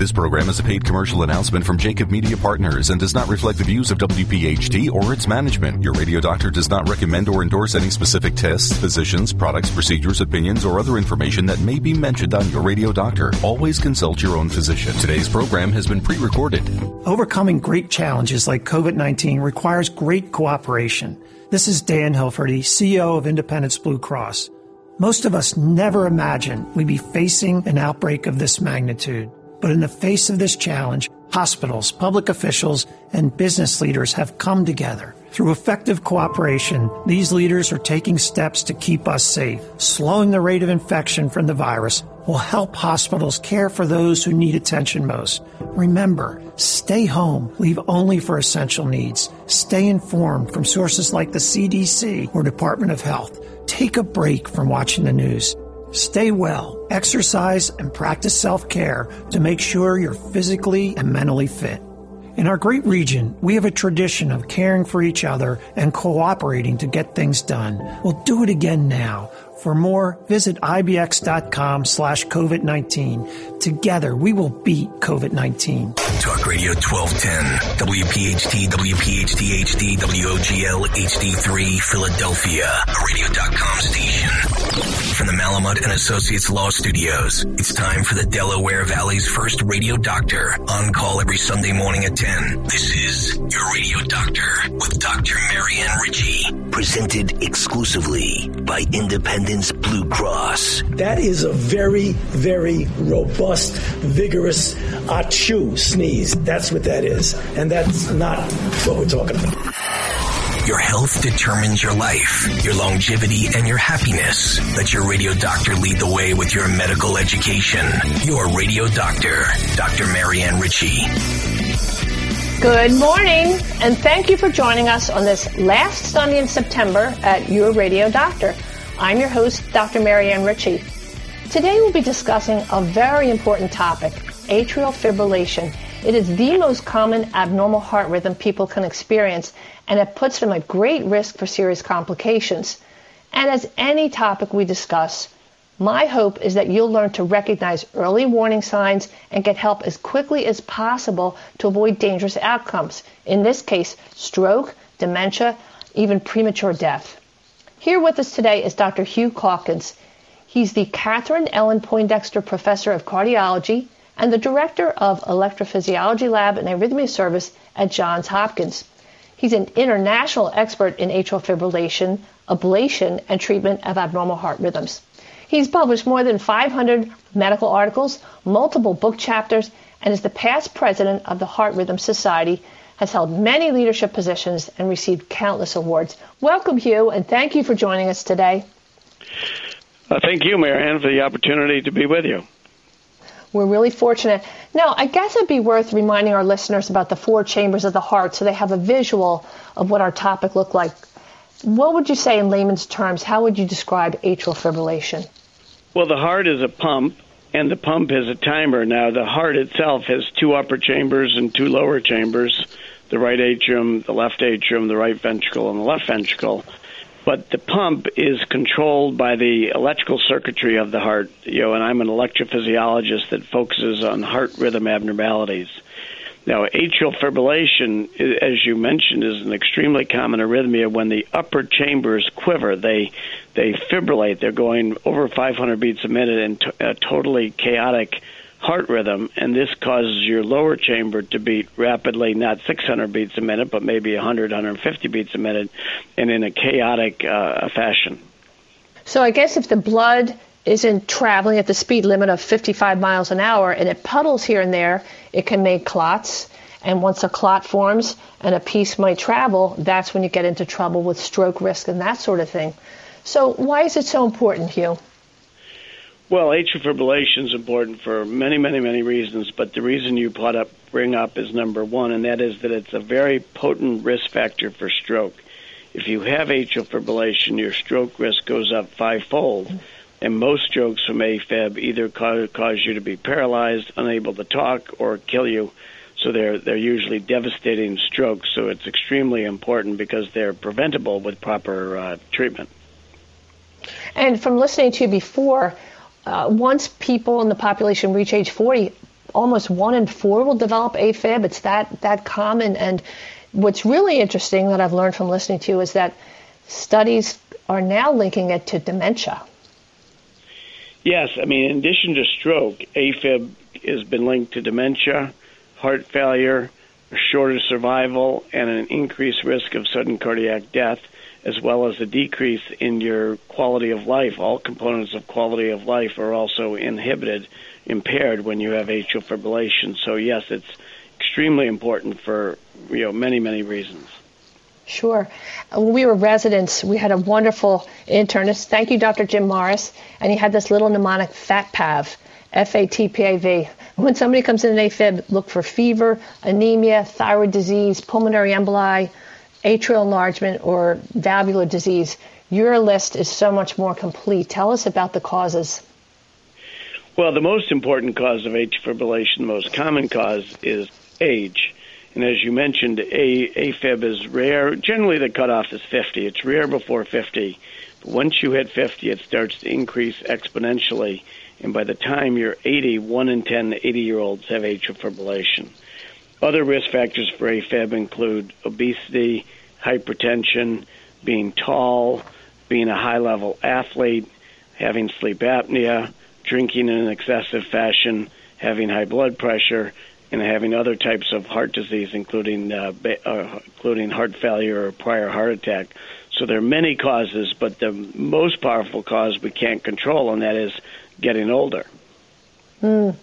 This program is a paid commercial announcement from Jacob Media Partners and does not reflect the views of WPHT or its management. Your radio doctor does not recommend or endorse any specific tests, physicians, products, procedures, opinions, or other information that may be mentioned on your radio doctor. Always consult your own physician. Today's program has been pre-recorded. Overcoming great challenges like COVID-19 requires great cooperation. This is Dan Hilferty, CEO of Independence Blue Cross. Most of us never imagined we'd be facing an outbreak of this magnitude. But in the face of this challenge, hospitals, public officials, and business leaders have come together. Through effective cooperation, these leaders are taking steps to keep us safe. Slowing the rate of infection from the virus will help hospitals care for those who need attention most. Remember, stay home, leave only for essential needs. Stay informed from sources like the CDC or Department of Health. Take a break from watching the news. Stay well, exercise, and practice self care to make sure you're physically and mentally fit. In our great region, we have a tradition of caring for each other and cooperating to get things done. We'll do it again now. For more, visit ibx.com slash COVID-19. Together, we will beat COVID-19. Talk Radio 1210, WPHT, WPHT HD, WOGL HD3, Philadelphia, radio.com station. From the Malamud and Associates Law Studios, it's time for the Delaware Valley's first radio doctor, on call every Sunday morning at 10. This is your radio doctor with Dr. Marianne Ritchie, presented exclusively by Independence Blue Cross. That is a very, very robust, vigorous achoo sneeze. That's what that is. And that's not what we're talking about. Your health determines your life, your longevity, and your happiness. Let your radio doctor lead the way with your medical education. Your radio doctor, Dr. Marianne Ritchie. Good morning, and thank you for joining us on this last Sunday in September at Your Radio Doctor. I'm your host, Dr. Marianne Ritchie. Today we'll be discussing a very important topic, atrial fibrillation. It is the most common abnormal heart rhythm people can experience, and it puts them at great risk for serious complications. And as any topic we discuss, my hope is that you'll learn to recognize early warning signs and get help as quickly as possible to avoid dangerous outcomes. In this case, stroke, dementia, even premature death. Here with us today is Dr. Hugh Calkins. He's the Catherine Ellen Poindexter Professor of Cardiology and the Director of Electrophysiology Lab and Arrhythmia Service at Johns Hopkins. He's an international expert in atrial fibrillation, ablation, and treatment of abnormal heart rhythms. He's published more than 500 medical articles, multiple book chapters, and is the past president of the Heart Rhythm Society, has held many leadership positions, and received countless awards. Welcome, Hugh, and thank you for joining us today. Uh, thank you, Marianne, for the opportunity to be with you. We're really fortunate. Now, I guess it'd be worth reminding our listeners about the four chambers of the heart so they have a visual of what our topic looked like. What would you say in layman's terms? How would you describe atrial fibrillation? Well, the heart is a pump, and the pump is a timer. Now, the heart itself has two upper chambers and two lower chambers the right atrium, the left atrium, the right ventricle, and the left ventricle. But the pump is controlled by the electrical circuitry of the heart. You know, and I'm an electrophysiologist that focuses on heart rhythm abnormalities. Now, atrial fibrillation, as you mentioned, is an extremely common arrhythmia when the upper chambers quiver. They they fibrillate. They're going over 500 beats a minute in t- a totally chaotic heart rhythm, and this causes your lower chamber to beat rapidly, not 600 beats a minute, but maybe 100, 150 beats a minute, and in a chaotic uh, fashion. So I guess if the blood isn't traveling at the speed limit of 55 miles an hour and it puddles here and there, it can make clots. And once a clot forms and a piece might travel, that's when you get into trouble with stroke risk and that sort of thing. So, why is it so important, Hugh? Well, atrial fibrillation is important for many, many, many reasons, but the reason you brought up, bring up is number one, and that is that it's a very potent risk factor for stroke. If you have atrial fibrillation, your stroke risk goes up fivefold and most strokes from AFib either cause, you to be paralyzed, unable to talk, or kill you. So they're they're usually devastating strokes. So it's extremely important because they're preventable with proper uh, treatment. And from listening to you before, uh, once people in the population reach age 40, almost one in four will develop AFib. It's that that common. And what's really interesting that I've learned from listening to you is that studies are now linking it to dementia. Yes, I mean, in addition to stroke, AFib has been linked to dementia, heart failure, shorter survival, and an increased risk of sudden cardiac death, as well as a decrease in your quality of life. All components of quality of life are also inhibited, impaired when you have atrial fibrillation. So, yes, it's extremely important for you know many many reasons. Sure. When we were residents, we had a wonderful internist. Thank you, Dr. Jim Morris. And he had this little mnemonic, FATPAV, F A T P A V. When somebody comes in an AFib, look for fever, anemia, thyroid disease, pulmonary emboli, atrial enlargement, or valvular disease. Your list is so much more complete. Tell us about the causes. Well, the most important cause of atrial fibrillation, the most common cause, is age. And as you mentioned, a, AFib is rare. Generally, the cutoff is 50. It's rare before 50. But once you hit 50, it starts to increase exponentially. And by the time you're 80, 1 in 10 80 year olds have atrial fibrillation. Other risk factors for AFib include obesity, hypertension, being tall, being a high level athlete, having sleep apnea, drinking in an excessive fashion, having high blood pressure, and having other types of heart disease, including uh, uh, including heart failure or prior heart attack. So there are many causes, but the most powerful cause we can't control, and that is getting older. Mm.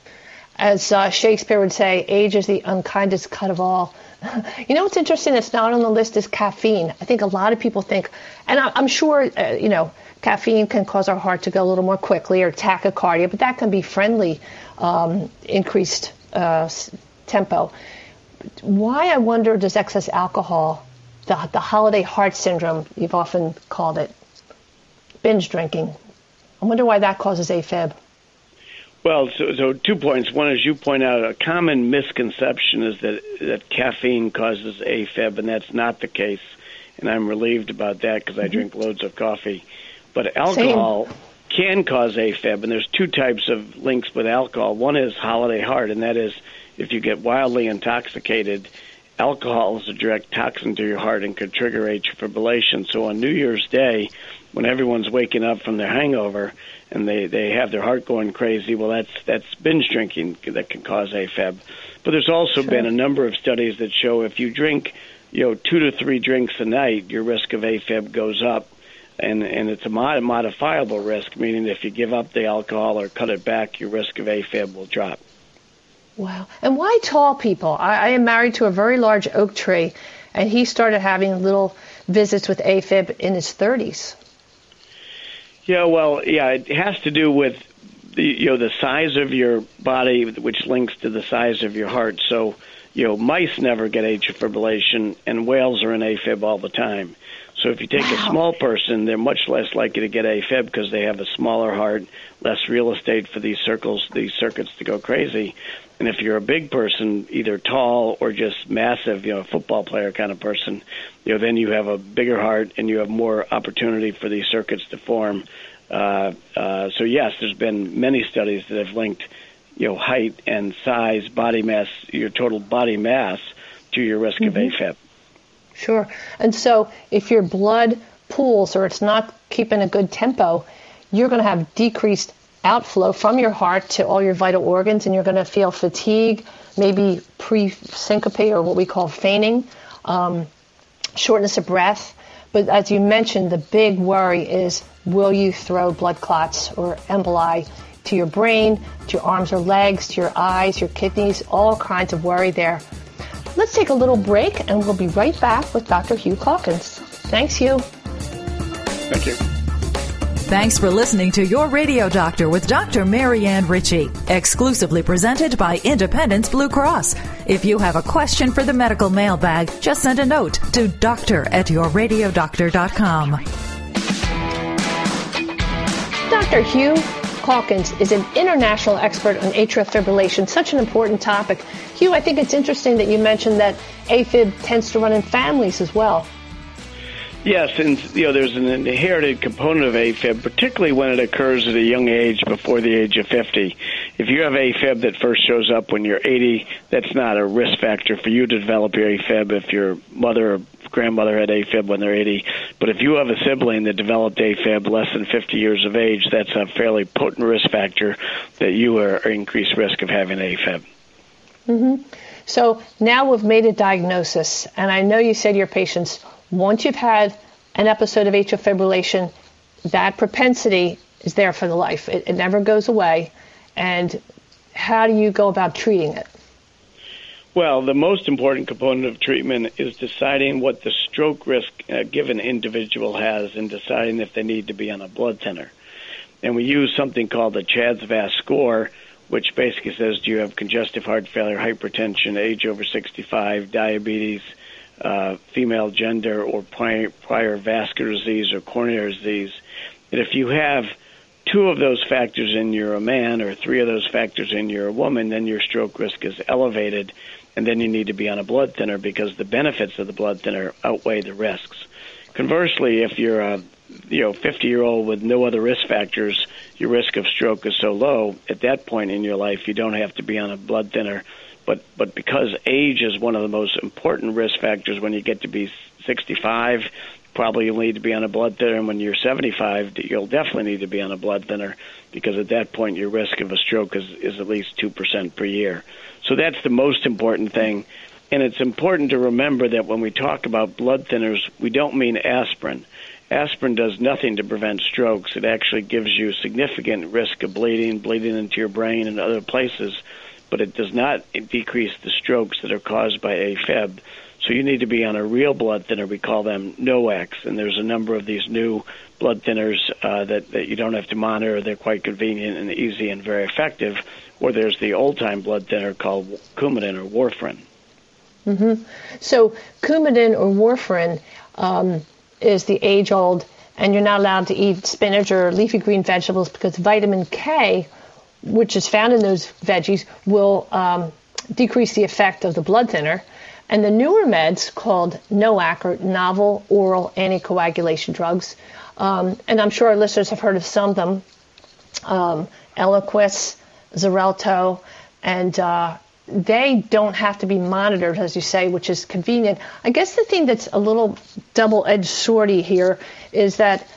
As uh, Shakespeare would say, age is the unkindest cut of all. you know what's interesting that's not on the list is caffeine. I think a lot of people think, and I, am sure, uh, you know, caffeine can cause our heart to go a little more quickly or tachycardia, but that can be friendly, um, increased uh, tempo. Why, I wonder, does excess alcohol, the, the holiday heart syndrome, you've often called it, binge drinking, I wonder why that causes AFib. Well, so, so two points. One, as you point out, a common misconception is that that caffeine causes AFib, and that's not the case. And I'm relieved about that because mm-hmm. I drink loads of coffee. But alcohol Same. can cause AFib, and there's two types of links with alcohol. One is holiday heart, and that is if you get wildly intoxicated, alcohol is a direct toxin to your heart and could trigger atrial fibrillation. So on New Year's Day, when everyone's waking up from their hangover and they they have their heart going crazy, well, that's that's binge drinking that can cause AFib. But there's also sure. been a number of studies that show if you drink, you know, two to three drinks a night, your risk of AFib goes up. And and it's a mod- modifiable risk, meaning if you give up the alcohol or cut it back, your risk of AFib will drop. Wow. And why tall people? I, I am married to a very large oak tree, and he started having little visits with AFib in his 30s. Yeah, well, yeah, it has to do with the you know the size of your body, which links to the size of your heart. So, you know, mice never get atrial fibrillation, and whales are in AFib all the time. So if you take wow. a small person, they're much less likely to get AFib because they have a smaller heart, less real estate for these circles, these circuits to go crazy. And if you're a big person, either tall or just massive, you know, a football player kind of person, you know, then you have a bigger heart and you have more opportunity for these circuits to form. Uh, uh, so yes, there's been many studies that have linked, you know, height and size, body mass, your total body mass, to your risk mm-hmm. of AFib. Sure. And so if your blood pools or it's not keeping a good tempo, you're going to have decreased outflow from your heart to all your vital organs, and you're going to feel fatigue, maybe pre syncope or what we call fainting, um, shortness of breath. But as you mentioned, the big worry is will you throw blood clots or emboli to your brain, to your arms or legs, to your eyes, your kidneys, all kinds of worry there. Let's take a little break and we'll be right back with Dr. Hugh Calkins. Thanks, Hugh. Thank you. Thanks for listening to Your Radio Doctor with Dr. Marianne Ritchie, exclusively presented by Independence Blue Cross. If you have a question for the medical mailbag, just send a note to doctor at yourradiodoctor.com. Dr. Hugh Calkins is an international expert on atrial fibrillation, such an important topic. Hugh, I think it's interesting that you mentioned that AFib tends to run in families as well. Yes, and you know there's an inherited component of AFib, particularly when it occurs at a young age before the age of 50. If you have AFib that first shows up when you're 80, that's not a risk factor for you to develop your AFib if your mother or grandmother had AFib when they're 80. But if you have a sibling that developed AFib less than 50 years of age, that's a fairly potent risk factor that you are increased risk of having AFib. Mm-hmm. So now we've made a diagnosis, and I know you said your patients once you've had an episode of atrial fibrillation, that propensity is there for the life. It, it never goes away. And how do you go about treating it? Well, the most important component of treatment is deciding what the stroke risk a given individual has and deciding if they need to be on a blood thinner. And we use something called the CHA2DS2-VASc score, which basically says do you have congestive heart failure, hypertension, age over 65, diabetes, uh, female gender or prior, prior vascular disease or coronary disease. And if you have two of those factors and you're a man or three of those factors and you're a woman, then your stroke risk is elevated and then you need to be on a blood thinner because the benefits of the blood thinner outweigh the risks. Conversely, if you're a you know 50 year old with no other risk factors, your risk of stroke is so low. At that point in your life, you don't have to be on a blood thinner but but because age is one of the most important risk factors when you get to be 65, probably you'll need to be on a blood thinner. And when you're 75, you'll definitely need to be on a blood thinner because at that point your risk of a stroke is, is at least 2% per year. So that's the most important thing. And it's important to remember that when we talk about blood thinners, we don't mean aspirin. Aspirin does nothing to prevent strokes. It actually gives you significant risk of bleeding, bleeding into your brain and other places but it does not decrease the strokes that are caused by AFib. So you need to be on a real blood thinner. We call them NOACs, and there's a number of these new blood thinners uh, that, that you don't have to monitor. They're quite convenient and easy and very effective. Or there's the old-time blood thinner called Coumadin or warfarin. Mm-hmm. So Coumadin or warfarin um, is the age-old, and you're not allowed to eat spinach or leafy green vegetables because vitamin K which is found in those veggies, will um, decrease the effect of the blood thinner. And the newer meds called NOAC, or novel oral anticoagulation drugs, um, and I'm sure our listeners have heard of some of them, um, Eliquis, Xarelto, and uh, they don't have to be monitored, as you say, which is convenient. I guess the thing that's a little double-edged swordy here is that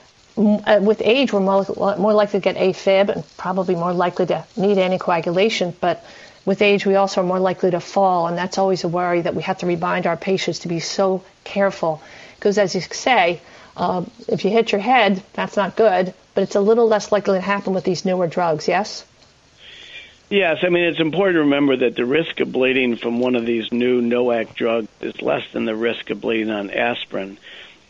with age, we're more, more likely to get AFib and probably more likely to need anticoagulation. But with age, we also are more likely to fall, and that's always a worry that we have to remind our patients to be so careful. Because as you say, uh, if you hit your head, that's not good, but it's a little less likely to happen with these newer drugs, yes? Yes, I mean, it's important to remember that the risk of bleeding from one of these new NOAC drugs is less than the risk of bleeding on aspirin.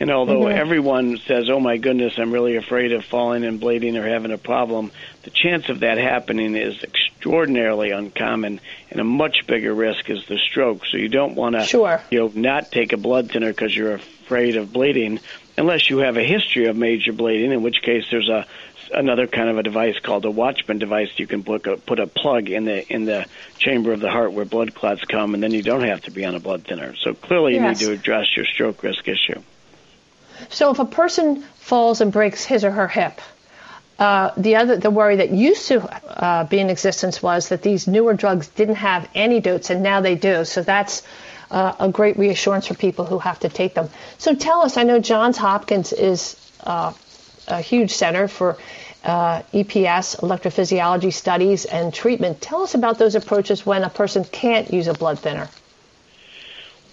And although mm-hmm. everyone says, "Oh my goodness, I'm really afraid of falling and bleeding or having a problem," the chance of that happening is extraordinarily uncommon, and a much bigger risk is the stroke. So you don't want to, sure. you know, not take a blood thinner because you're afraid of bleeding, unless you have a history of major bleeding, in which case there's a another kind of a device called a Watchman device. You can put a, put a plug in the in the chamber of the heart where blood clots come, and then you don't have to be on a blood thinner. So clearly, you yes. need to address your stroke risk issue. So if a person falls and breaks his or her hip, uh, the other the worry that used to uh, be in existence was that these newer drugs didn't have antidotes, and now they do. So that's uh, a great reassurance for people who have to take them. So tell us, I know Johns Hopkins is uh, a huge center for uh, EPS, electrophysiology studies and treatment. Tell us about those approaches when a person can't use a blood thinner.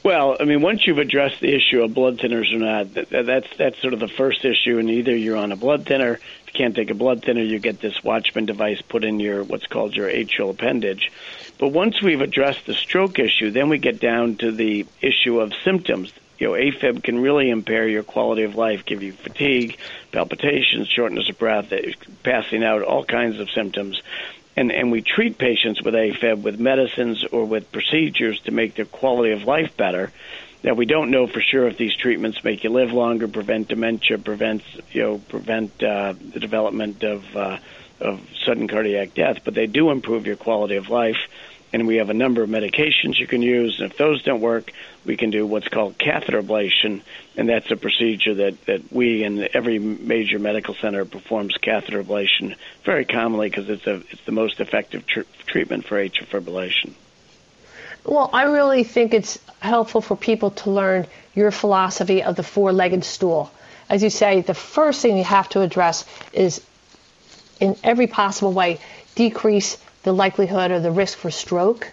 Well, I mean, once you've addressed the issue of blood thinners or not, that, that's that's sort of the first issue. And either you're on a blood thinner, if you can't take a blood thinner, you get this Watchman device put in your what's called your atrial appendage. But once we've addressed the stroke issue, then we get down to the issue of symptoms. You know, AFib can really impair your quality of life, give you fatigue, palpitations, shortness of breath, eh, passing out, all kinds of symptoms and, and we treat patients with AFib with medicines or with procedures to make their quality of life better. Now we don't know for sure if these treatments make you live longer, prevent dementia, prevent you know prevent uh, the development of uh, of sudden cardiac death, but they do improve your quality of life. And we have a number of medications you can use. And if those don't work, we can do what's called catheter ablation, and that's a procedure that, that we and every major medical center performs catheter ablation very commonly because it's a it's the most effective tr- treatment for atrial fibrillation. Well, I really think it's helpful for people to learn your philosophy of the four-legged stool. As you say, the first thing you have to address is in every possible way decrease the likelihood or the risk for stroke.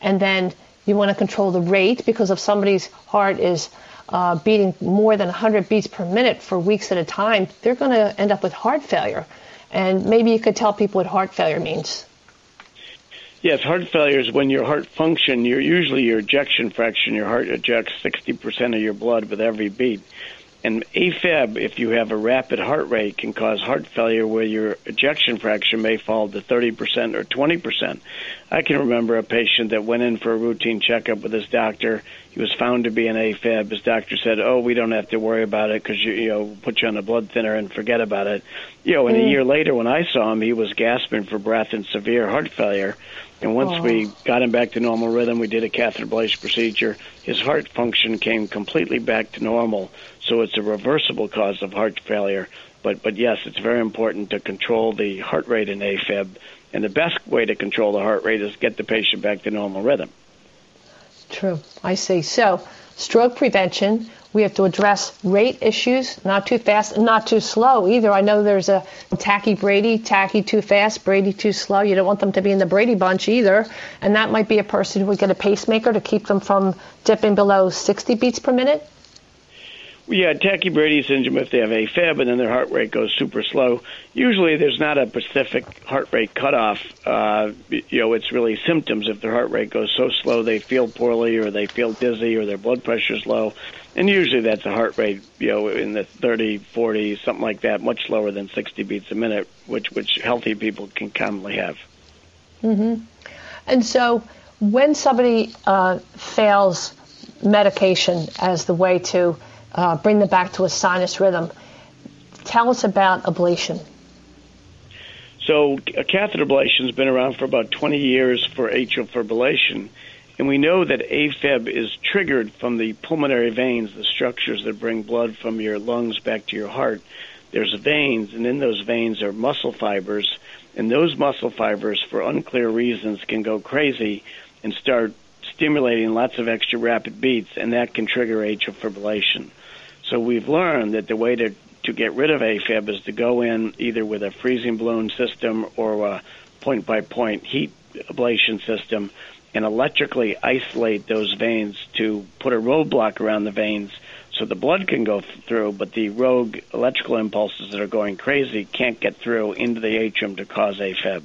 And then you want to control the rate because if somebody's heart is uh, beating more than 100 beats per minute for weeks at a time, they're going to end up with heart failure. And maybe you could tell people what heart failure means. Yes, heart failure is when your heart function, your usually your ejection fraction, your heart ejects 60% of your blood with every beat. And AFib, if you have a rapid heart rate, can cause heart failure where your ejection fraction may fall to 30% or 20%. I can remember a patient that went in for a routine checkup with his doctor. He was found to be an AFib. His doctor said, "Oh, we don't have to worry about it because you, you know, put you on a blood thinner and forget about it." You know, and mm. a year later, when I saw him, he was gasping for breath and severe heart failure. And once oh. we got him back to normal rhythm, we did a catheter ablation procedure. His heart function came completely back to normal. So it's a reversible cause of heart failure. But but yes, it's very important to control the heart rate in AFib. And the best way to control the heart rate is get the patient back to normal rhythm. True. I see. So stroke prevention, we have to address rate issues, not too fast not too slow either. I know there's a tachy Brady, tachy too fast, Brady too slow. You don't want them to be in the Brady bunch either. And that might be a person who would get a pacemaker to keep them from dipping below 60 beats per minute. Yeah, tachybrady syndrome, if they have AFib and then their heart rate goes super slow, usually there's not a specific heart rate cutoff. Uh, you know, it's really symptoms. If their heart rate goes so slow they feel poorly or they feel dizzy or their blood pressure's low. And usually that's a heart rate, you know, in the 30, 40, something like that, much lower than 60 beats a minute, which, which healthy people can commonly have. Mm-hmm. And so when somebody uh, fails medication as the way to uh, bring them back to a sinus rhythm. Tell us about ablation. So, catheter ablation has been around for about 20 years for atrial fibrillation, and we know that AFib is triggered from the pulmonary veins, the structures that bring blood from your lungs back to your heart. There's veins, and in those veins are muscle fibers, and those muscle fibers, for unclear reasons, can go crazy and start stimulating lots of extra rapid beats, and that can trigger atrial fibrillation. So we've learned that the way to, to get rid of AFib is to go in either with a freezing balloon system or a point by point heat ablation system and electrically isolate those veins to put a roadblock around the veins so the blood can go through, but the rogue electrical impulses that are going crazy can't get through into the atrium to cause AFib.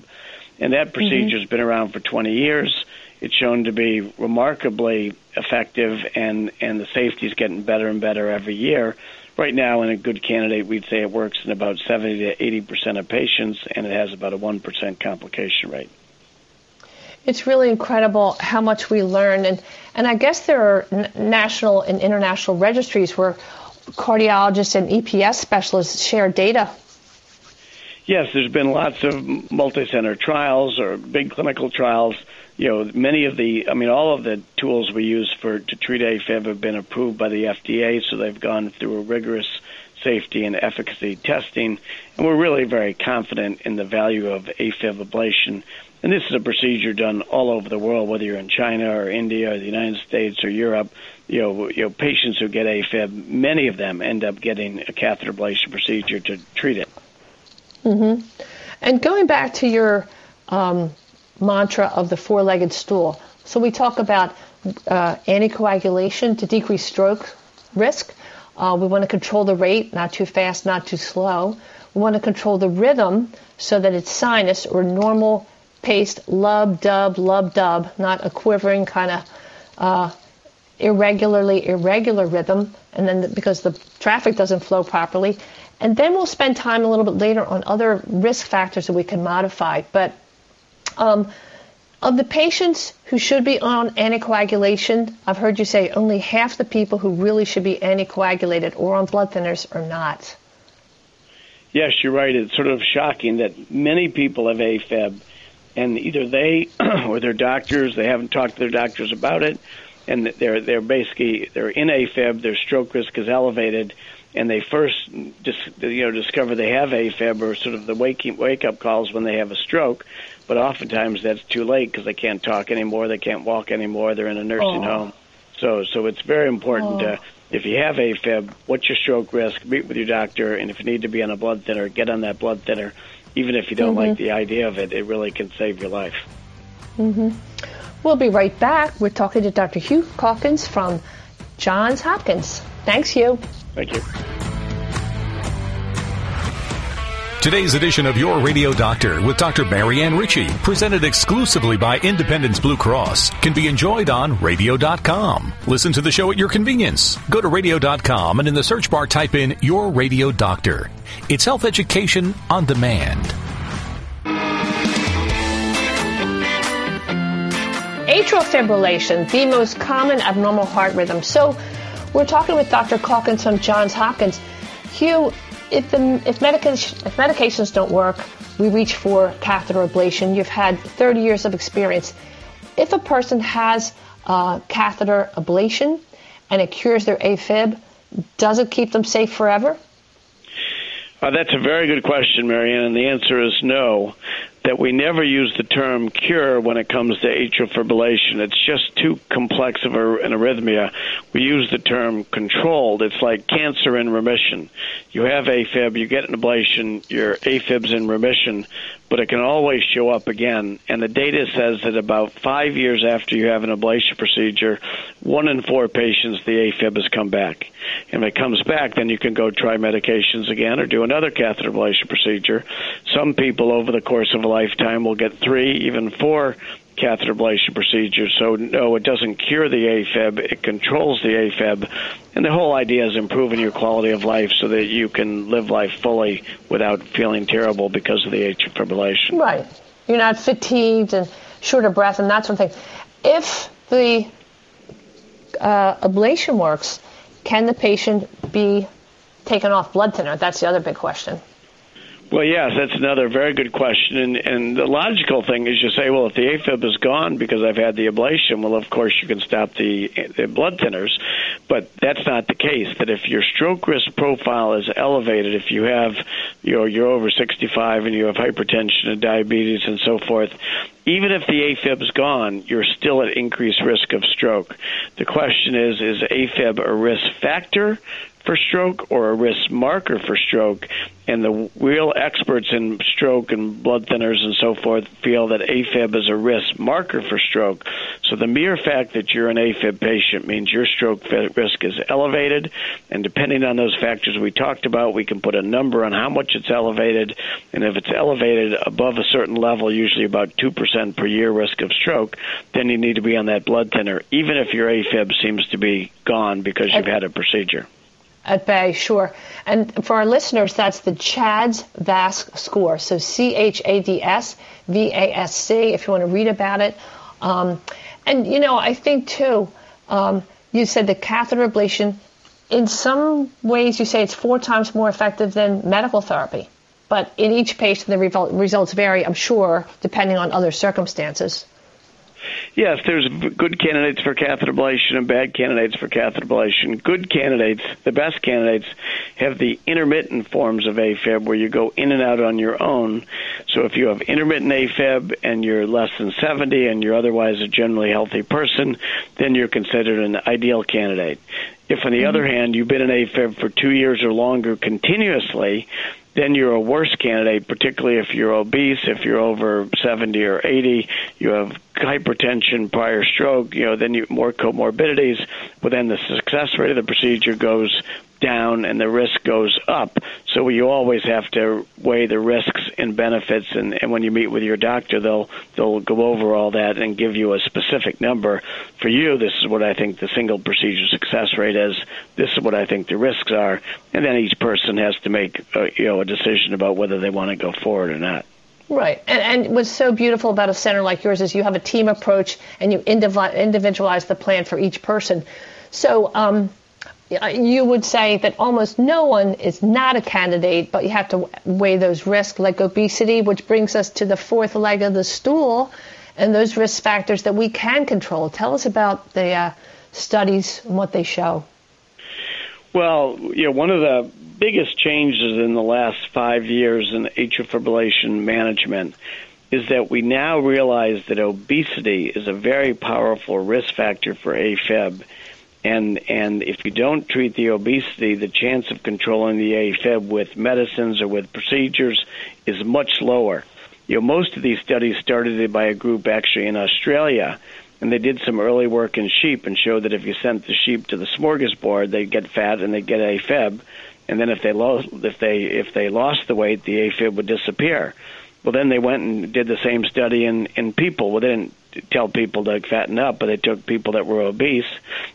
And that procedure has mm-hmm. been around for 20 years. It's shown to be remarkably effective, and and the safety is getting better and better every year. Right now, in a good candidate, we'd say it works in about 70 to 80 percent of patients, and it has about a one percent complication rate. It's really incredible how much we learn, and and I guess there are n- national and international registries where cardiologists and EPS specialists share data Yes, there's been lots of multi-center trials or big clinical trials you know, many of the, I mean, all of the tools we use for to treat AFib have been approved by the FDA, so they've gone through a rigorous safety and efficacy testing, and we're really very confident in the value of AFib ablation. And this is a procedure done all over the world, whether you're in China or India or the United States or Europe. You know, you know, patients who get AFib, many of them end up getting a catheter ablation procedure to treat it. Mm-hmm. And going back to your um, mantra of the four legged stool. So we talk about uh, anticoagulation to decrease stroke risk. Uh, we want to control the rate, not too fast, not too slow. We want to control the rhythm so that it's sinus or normal paced lub dub lub dub, not a quivering kind of uh, irregularly irregular rhythm, and then the, because the traffic doesn't flow properly. And then we'll spend time a little bit later on other risk factors that we can modify. But um, of the patients who should be on anticoagulation, I've heard you say only half the people who really should be anticoagulated or on blood thinners are not. Yes, you're right. It's sort of shocking that many people have AFib, and either they or their doctors they haven't talked to their doctors about it, and they're they're basically they're in AFib, their stroke risk is elevated, and they first just you know discover they have AFib or sort of the waking wake up calls when they have a stroke, but oftentimes that's too late because they can't talk anymore, they can't walk anymore, they're in a nursing oh. home. So so it's very important oh. to if you have AFib, what's your stroke risk? Meet with your doctor, and if you need to be on a blood thinner, get on that blood thinner. Even if you don't mm-hmm. like the idea of it, it really can save your life. Mm-hmm. We'll be right back. We're talking to Dr. Hugh Calkins from Johns Hopkins. Thanks, Hugh. Thank you. Today's edition of Your Radio Doctor with Dr. Marianne Ritchie, presented exclusively by Independence Blue Cross, can be enjoyed on radio.com. Listen to the show at your convenience. Go to radio.com and in the search bar type in Your Radio Doctor. It's health education on demand. Atrial fibrillation, the most common abnormal heart rhythm. So, we're talking with Dr. Calkins from Johns Hopkins. Hugh, if, the, if, medication, if medications don't work, we reach for catheter ablation. You've had 30 years of experience. If a person has uh, catheter ablation and it cures their AFib, does it keep them safe forever? Uh, that's a very good question, Marianne, and the answer is no that we never use the term cure when it comes to atrial fibrillation. It's just too complex of an arrhythmia. We use the term controlled. It's like cancer in remission. You have AFib, you get an ablation, your AFib's in remission, but it can always show up again. And the data says that about five years after you have an ablation procedure, one in four patients, the AFib has come back. And if it comes back, then you can go try medications again or do another catheter ablation procedure. Some people over the course of a lifetime will get three, even four catheter ablation procedure. So, no, it doesn't cure the AFib, it controls the AFib. And the whole idea is improving your quality of life so that you can live life fully without feeling terrible because of the atrial fibrillation. Right. You're not fatigued and short of breath and that sort of thing. If the uh, ablation works, can the patient be taken off blood thinner? That's the other big question. Well, yes, that's another very good question. And, and the logical thing is you say, well, if the AFib is gone because I've had the ablation, well, of course you can stop the, the blood thinners. But that's not the case. That if your stroke risk profile is elevated, if you have, you know, you're over 65 and you have hypertension and diabetes and so forth, even if the AFib is gone, you're still at increased risk of stroke. The question is, is AFib a risk factor for stroke or a risk marker for stroke. And the real experts in stroke and blood thinners and so forth feel that AFib is a risk marker for stroke. So the mere fact that you're an AFib patient means your stroke risk is elevated. And depending on those factors we talked about, we can put a number on how much it's elevated. And if it's elevated above a certain level, usually about 2% per year risk of stroke, then you need to be on that blood thinner, even if your AFib seems to be gone because you've had a procedure. At bay, sure. And for our listeners, that's the CHADS VASC score. So C H A D S V A S C, if you want to read about it. Um, and, you know, I think too, um, you said the catheter ablation, in some ways, you say it's four times more effective than medical therapy. But in each patient, the results vary, I'm sure, depending on other circumstances. Yes, there's good candidates for catheter ablation and bad candidates for catheter ablation. Good candidates, the best candidates, have the intermittent forms of AFib where you go in and out on your own. So if you have intermittent AFib and you're less than 70 and you're otherwise a generally healthy person, then you're considered an ideal candidate. If, on the mm-hmm. other hand, you've been in AFib for two years or longer continuously, then you're a worse candidate, particularly if you're obese, if you're over 70 or 80, you have hypertension, prior stroke, you know, then you more comorbidities, but then the success rate of the procedure goes down and the risk goes up. So you always have to weigh the risks and benefits and, and when you meet with your doctor they'll they'll go over all that and give you a specific number. For you this is what I think the single procedure success rate is. This is what I think the risks are and then each person has to make a, you know a decision about whether they want to go forward or not. Right. And, and what's so beautiful about a center like yours is you have a team approach and you individualize the plan for each person. So, um, you would say that almost no one is not a candidate, but you have to weigh those risks, like obesity, which brings us to the fourth leg of the stool, and those risk factors that we can control. Tell us about the uh, studies and what they show. Well, you know, one of the biggest changes in the last five years in atrial fibrillation management is that we now realize that obesity is a very powerful risk factor for AFib. And and if you don't treat the obesity, the chance of controlling the AFib with medicines or with procedures is much lower. You know, most of these studies started by a group actually in Australia and they did some early work in sheep and showed that if you sent the sheep to the smorgasbord, they'd get fat and they'd get AFib, and then if they lost if they if they lost the weight, the AFib would disappear. Well, then they went and did the same study in in people. Well, they didn't tell people to fatten up, but they took people that were obese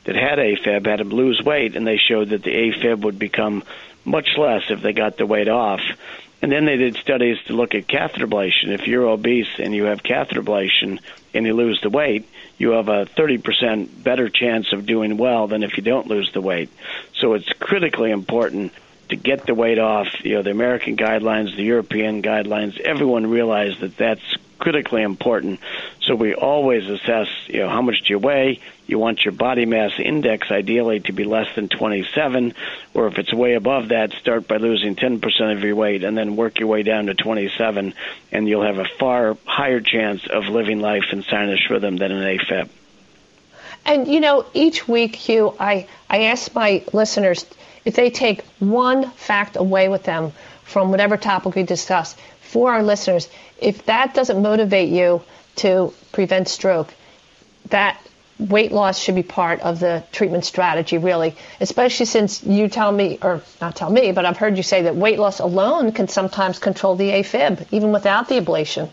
that had AFib, had them lose weight, and they showed that the AFib would become much less if they got the weight off. And then they did studies to look at catheter ablation. If you're obese and you have catheter ablation and you lose the weight, you have a 30% better chance of doing well than if you don't lose the weight. So it's critically important to get the weight off. You know, the American guidelines, the European guidelines, everyone realized that that's critically important. So we always assess, you know, how much do you weigh? You want your body mass index ideally to be less than 27, or if it's way above that, start by losing 10% of your weight and then work your way down to 27, and you'll have a far higher chance of living life in sinus rhythm than an AFib. And you know, each week, Hugh, I, I ask my listeners if they take one fact away with them from whatever topic we discuss for our listeners, if that doesn't motivate you to prevent stroke, that weight loss should be part of the treatment strategy, really, especially since you tell me, or not tell me, but I've heard you say that weight loss alone can sometimes control the AFib, even without the ablation.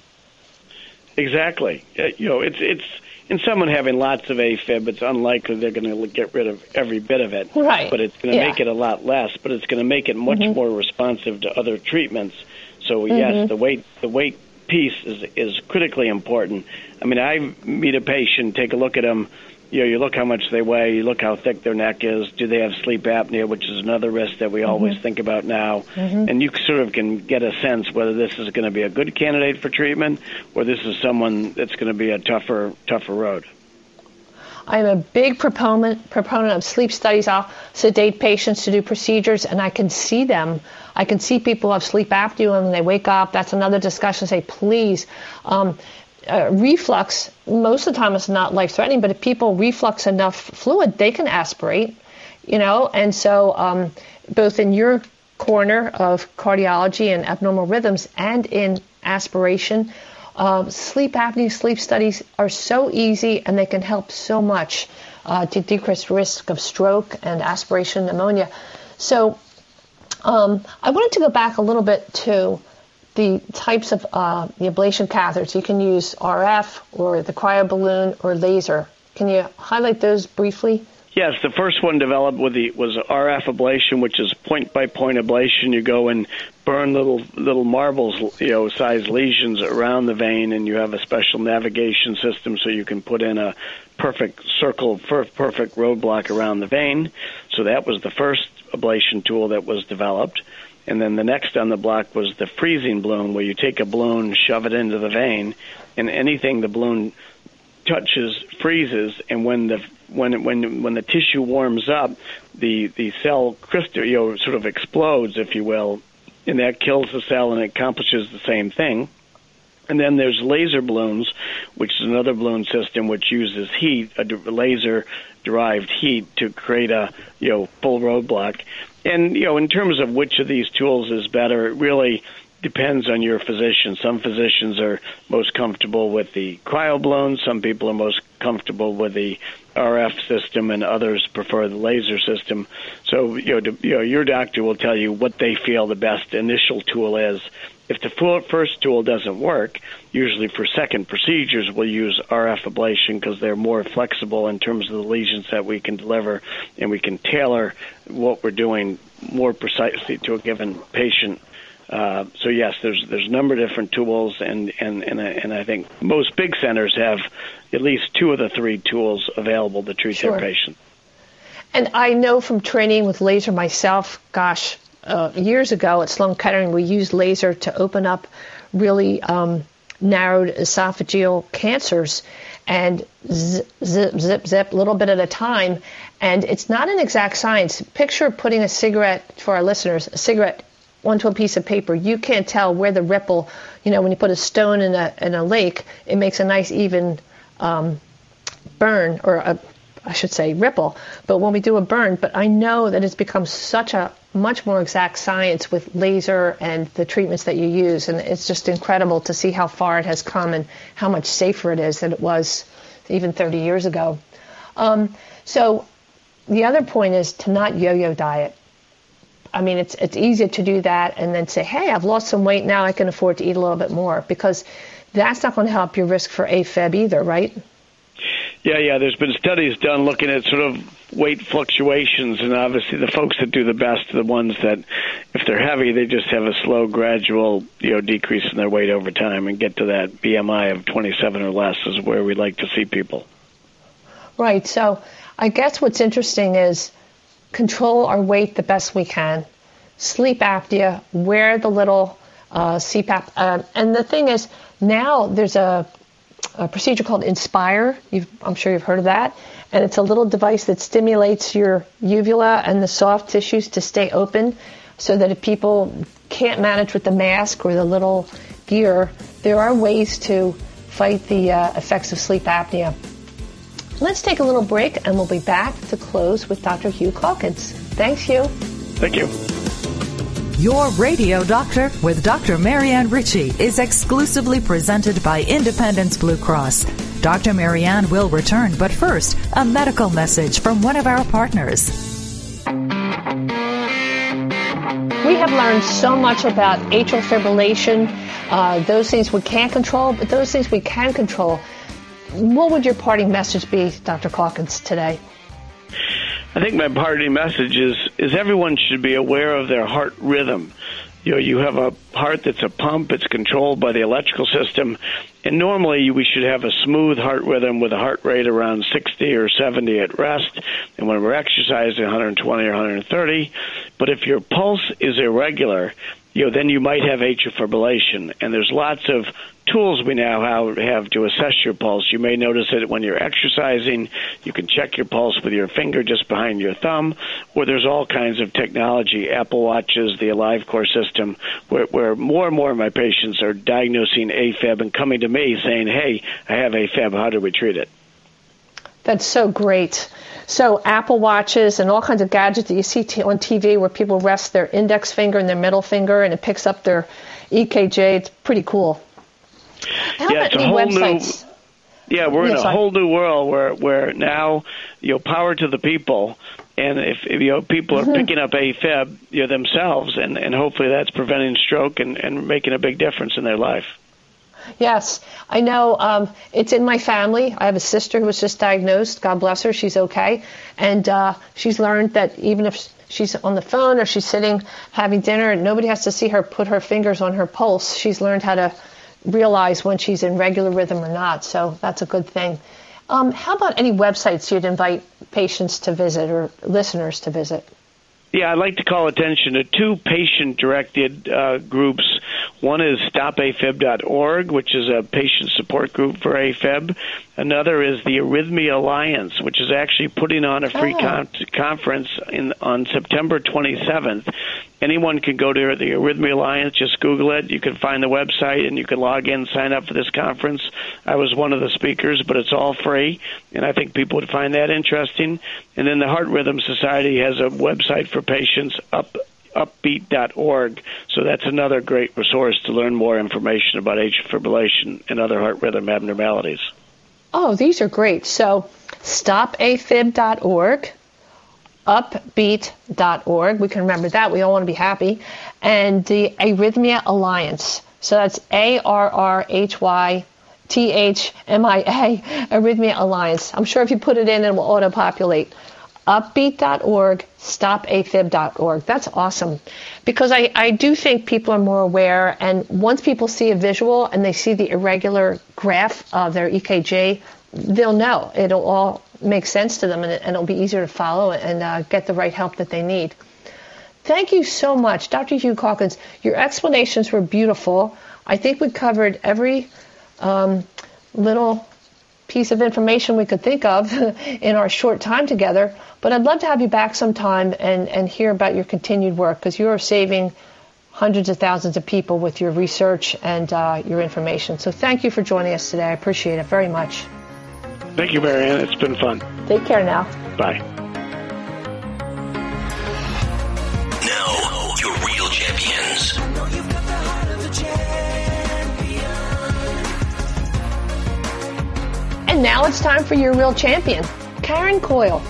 Exactly. Uh, you know, it's it's in someone having lots of AFib, it's unlikely they're going to get rid of every bit of it. Right. But it's going to yeah. make it a lot less. But it's going to make it much mm-hmm. more responsive to other treatments. So mm-hmm. yes, the weight the weight piece is is critically important. I mean, I meet a patient, take a look at them. You know, you look how much they weigh, you look how thick their neck is. Do they have sleep apnea, which is another risk that we mm-hmm. always think about now? Mm-hmm. And you sort of can get a sense whether this is going to be a good candidate for treatment, or this is someone that's going to be a tougher tougher road. I'm a big proponent proponent of sleep studies. I'll sedate patients to do procedures, and I can see them. I can see people have sleep apnea and when they wake up. That's another discussion. Say, please. Um, uh, reflux, most of the time it's not life threatening, but if people reflux enough fluid, they can aspirate, you know, and so um, both in your corner of cardiology and abnormal rhythms and in aspiration, uh, sleep apnea, sleep studies are so easy and they can help so much uh, to decrease risk of stroke and aspiration pneumonia. So um, I wanted to go back a little bit to the types of uh, the ablation catheters. You can use RF or the cryo balloon or laser. Can you highlight those briefly? Yes, the first one developed with the was RF ablation, which is point by point ablation. You go and burn little little marbles, you know, size lesions around the vein, and you have a special navigation system so you can put in a perfect circle, perfect roadblock around the vein. So that was the first ablation tool that was developed. And then the next on the block was the freezing balloon, where you take a balloon, shove it into the vein, and anything the balloon touches freezes, and when the when when when the tissue warms up, the the cell crystal you know sort of explodes, if you will, and that kills the cell and accomplishes the same thing. And then there's laser balloons, which is another balloon system which uses heat, a laser derived heat to create a you know full roadblock. And you know, in terms of which of these tools is better, it really depends on your physician. Some physicians are most comfortable with the cryo balloon. Some people are most comfortable with the RF system, and others prefer the laser system. So, you know, you know, your doctor will tell you what they feel the best initial tool is. If the first tool doesn't work, usually for second procedures, we'll use RF ablation because they're more flexible in terms of the lesions that we can deliver, and we can tailor what we're doing more precisely to a given patient. Uh, so yes, there's there's a number of different tools, and and and, and I think most big centers have at least two of the three tools available to treat sure. their patients. And I know from training with laser myself, gosh, uh, years ago at Sloan Kettering, we used laser to open up really um, narrowed esophageal cancers and zip, zip, zip, zip, a little bit at a time. And it's not an exact science. Picture putting a cigarette, for our listeners, a cigarette onto a piece of paper. You can't tell where the ripple, you know, when you put a stone in a, in a lake, it makes a nice even um, burn or a I should say ripple, but when we do a burn, but I know that it's become such a much more exact science with laser and the treatments that you use, and it's just incredible to see how far it has come and how much safer it is than it was even 30 years ago. Um, so the other point is to not yo-yo diet. I mean, it's it's easier to do that and then say, hey, I've lost some weight now, I can afford to eat a little bit more because that's not going to help your risk for AFib either, right? Yeah, yeah. There's been studies done looking at sort of weight fluctuations, and obviously the folks that do the best are the ones that, if they're heavy, they just have a slow, gradual, you know, decrease in their weight over time, and get to that BMI of 27 or less is where we like to see people. Right. So, I guess what's interesting is control our weight the best we can, sleep apnea, wear the little uh, CPAP, uh, and the thing is now there's a a procedure called Inspire. You've, I'm sure you've heard of that. And it's a little device that stimulates your uvula and the soft tissues to stay open so that if people can't manage with the mask or the little gear, there are ways to fight the uh, effects of sleep apnea. Let's take a little break and we'll be back to close with Dr. Hugh Calkins. Thanks, Hugh. Thank you. Your Radio Doctor with Dr. Marianne Ritchie is exclusively presented by Independence Blue Cross. Dr. Marianne will return, but first, a medical message from one of our partners. We have learned so much about atrial fibrillation, uh, those things we can't control, but those things we can control. What would your parting message be, Dr. Calkins, today? I think my parting message is is everyone should be aware of their heart rhythm. You know, you have a heart that's a pump. It's controlled by the electrical system, and normally we should have a smooth heart rhythm with a heart rate around 60 or 70 at rest, and when we're exercising, 120 or 130. But if your pulse is irregular, you know, then you might have atrial fibrillation. And there's lots of tools we now have to assess your pulse. You may notice it when you're exercising. You can check your pulse with your finger just behind your thumb, or there's all kinds of technology, Apple Watches, the AliveCor system, where, where more and more of my patients are diagnosing AFib and coming to me saying, hey, I have AFib. How do we treat it? That's so great. So Apple watches and all kinds of gadgets that you see t- on TV where people rest their index finger and their middle finger and it picks up their EKG. It's pretty cool. How yeah, it's a whole websites? new. Yeah, we're in a whole new world where where now you know power to the people, and if, if you know people are mm-hmm. picking up AFib you know themselves, and and hopefully that's preventing stroke and and making a big difference in their life. Yes, I know. Um, it's in my family. I have a sister who was just diagnosed. God bless her. She's okay. And uh, she's learned that even if she's on the phone or she's sitting having dinner and nobody has to see her put her fingers on her pulse, she's learned how to realize when she's in regular rhythm or not. So that's a good thing. Um, how about any websites you'd invite patients to visit or listeners to visit? Yeah, I'd like to call attention to two patient directed uh, groups. One is stopafib.org, which is a patient support group for AFib. Another is the Arrhythmia Alliance, which is actually putting on a free oh. con- conference in, on September 27th anyone can go to the Arrhythmia Alliance. Just Google it. You can find the website and you can log in, sign up for this conference. I was one of the speakers, but it's all free, and I think people would find that interesting. And then the Heart Rhythm Society has a website for patients up upbeat.org. So that's another great resource to learn more information about atrial fibrillation and other heart rhythm abnormalities. Oh, these are great. So stopafib.org upbeat.org. We can remember that. We all want to be happy. And the Arrhythmia Alliance. So that's A R R H Y T H M I A, Arrhythmia Alliance. I'm sure if you put it in, it will auto populate. Upbeat.org, stopafib.org. That's awesome. Because I, I do think people are more aware, and once people see a visual and they see the irregular graph of their EKG, they'll know. It'll all make sense to them and, and it'll be easier to follow and uh, get the right help that they need. Thank you so much, Dr. Hugh Calkins. Your explanations were beautiful. I think we covered every um, little piece of information we could think of in our short time together. But I'd love to have you back sometime and, and hear about your continued work because you are saving hundreds of thousands of people with your research and uh, your information. So thank you for joining us today. I appreciate it very much. Thank you, Marianne. It's been fun. Take care now. Bye. And now it's time for your real champion, Karen Coyle.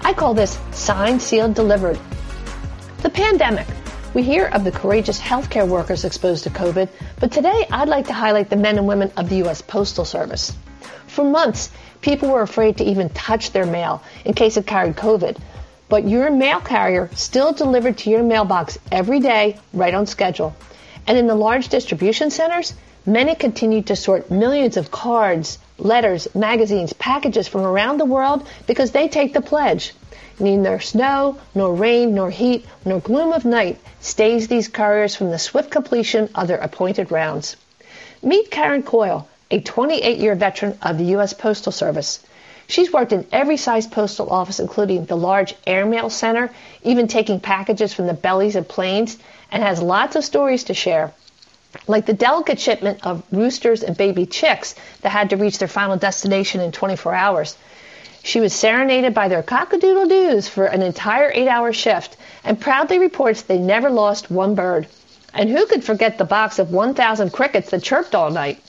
I call this signed, sealed, delivered. The pandemic. We hear of the courageous healthcare workers exposed to COVID, but today I'd like to highlight the men and women of the U.S. Postal Service. For months, people were afraid to even touch their mail in case it carried COVID. But your mail carrier still delivered to your mailbox every day, right on schedule. And in the large distribution centers, many continued to sort millions of cards, letters, magazines, packages from around the world because they take the pledge. Neither snow, nor rain, nor heat, nor gloom of night stays these couriers from the swift completion of their appointed rounds. Meet Karen Coyle, a 28 year veteran of the U.S. Postal Service. She's worked in every size postal office, including the large airmail center, even taking packages from the bellies of planes, and has lots of stories to share. Like the delicate shipment of roosters and baby chicks that had to reach their final destination in 24 hours. She was serenaded by their cock-a-doodle-doos for an entire eight-hour shift and proudly reports they never lost one bird. And who could forget the box of 1,000 crickets that chirped all night?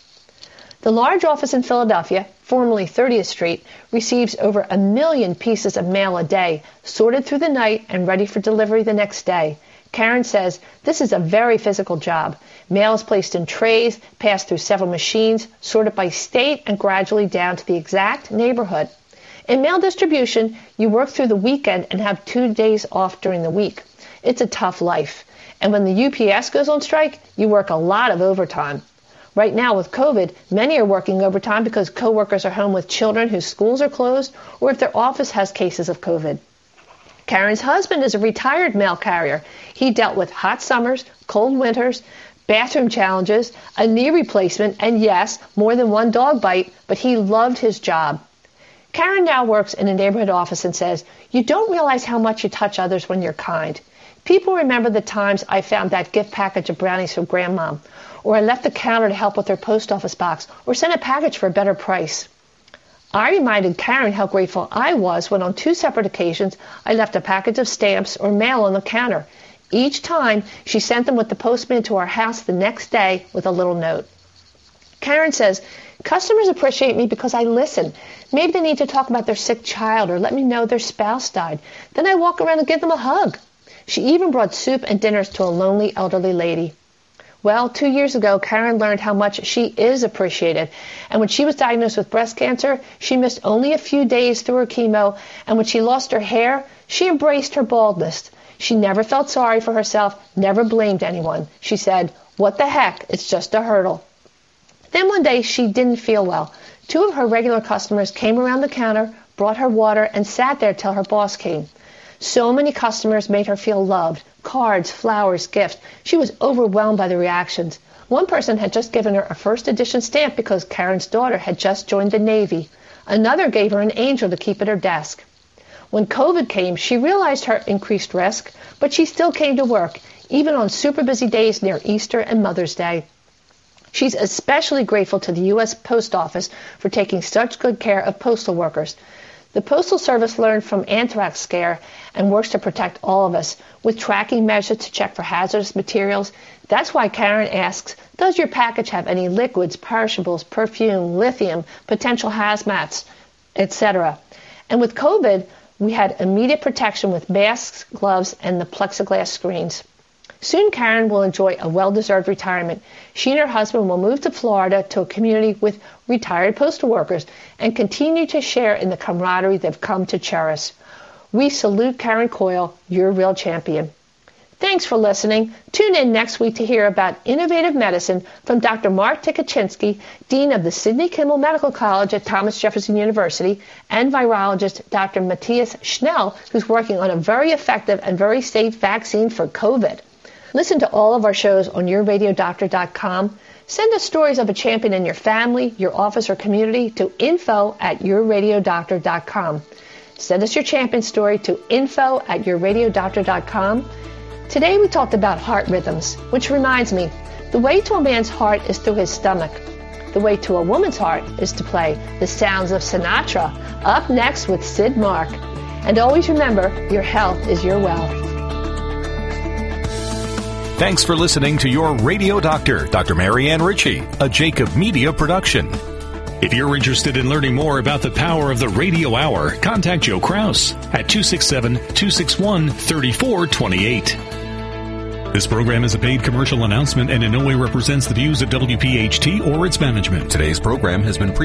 The large office in Philadelphia, formerly 30th Street, receives over a million pieces of mail a day, sorted through the night and ready for delivery the next day. Karen says this is a very physical job. Mail is placed in trays, passed through several machines, sorted by state, and gradually down to the exact neighborhood. In mail distribution, you work through the weekend and have two days off during the week. It's a tough life. And when the UPS goes on strike, you work a lot of overtime. Right now with COVID, many are working overtime because coworkers are home with children whose schools are closed or if their office has cases of COVID. Karen's husband is a retired mail carrier. He dealt with hot summers, cold winters, bathroom challenges, a knee replacement, and yes, more than one dog bite, but he loved his job. Karen now works in a neighborhood office and says, You don't realize how much you touch others when you're kind. People remember the times I found that gift package of brownies for grandma, or I left the counter to help with their post office box, or sent a package for a better price. I reminded Karen how grateful I was when on two separate occasions I left a package of stamps or mail on the counter. Each time she sent them with the postman to our house the next day with a little note. Karen says, Customers appreciate me because I listen. Maybe they need to talk about their sick child or let me know their spouse died. Then I walk around and give them a hug. She even brought soup and dinners to a lonely elderly lady. Well, two years ago, Karen learned how much she is appreciated. And when she was diagnosed with breast cancer, she missed only a few days through her chemo. And when she lost her hair, she embraced her baldness. She never felt sorry for herself, never blamed anyone. She said, What the heck? It's just a hurdle. Then one day she didn't feel well. Two of her regular customers came around the counter, brought her water, and sat there till her boss came. So many customers made her feel loved. Cards, flowers, gifts. She was overwhelmed by the reactions. One person had just given her a first edition stamp because Karen's daughter had just joined the Navy. Another gave her an angel to keep at her desk. When COVID came, she realized her increased risk, but she still came to work, even on super busy days near Easter and Mother's Day. She's especially grateful to the U.S. Post Office for taking such good care of postal workers. The Postal Service learned from anthrax scare and works to protect all of us with tracking measures to check for hazardous materials. That's why Karen asks, does your package have any liquids, perishables, perfume, lithium, potential hazmats, etc.? And with COVID, we had immediate protection with masks, gloves, and the plexiglass screens. Soon Karen will enjoy a well-deserved retirement. She and her husband will move to Florida to a community with retired postal workers and continue to share in the camaraderie they've come to cherish. We salute Karen Coyle, your real champion. Thanks for listening. Tune in next week to hear about innovative medicine from Dr. Mark Tykocinski, Dean of the Sidney Kimmel Medical College at Thomas Jefferson University, and virologist Dr. Matthias Schnell, who's working on a very effective and very safe vaccine for COVID. Listen to all of our shows on yourradiodoctor.com. Send us stories of a champion in your family, your office, or community to info at yourradiodoctor.com. Send us your champion story to info at yourradiodoctor.com. Today we talked about heart rhythms, which reminds me, the way to a man's heart is through his stomach. The way to a woman's heart is to play the sounds of Sinatra. Up next with Sid Mark. And always remember, your health is your wealth. Thanks for listening to your radio doctor, Dr. Marianne Ritchie, a Jacob Media production. If you're interested in learning more about the power of the radio hour, contact Joe Kraus at 267 261 3428. This program is a paid commercial announcement and in no way represents the views of WPHT or its management. Today's program has been pre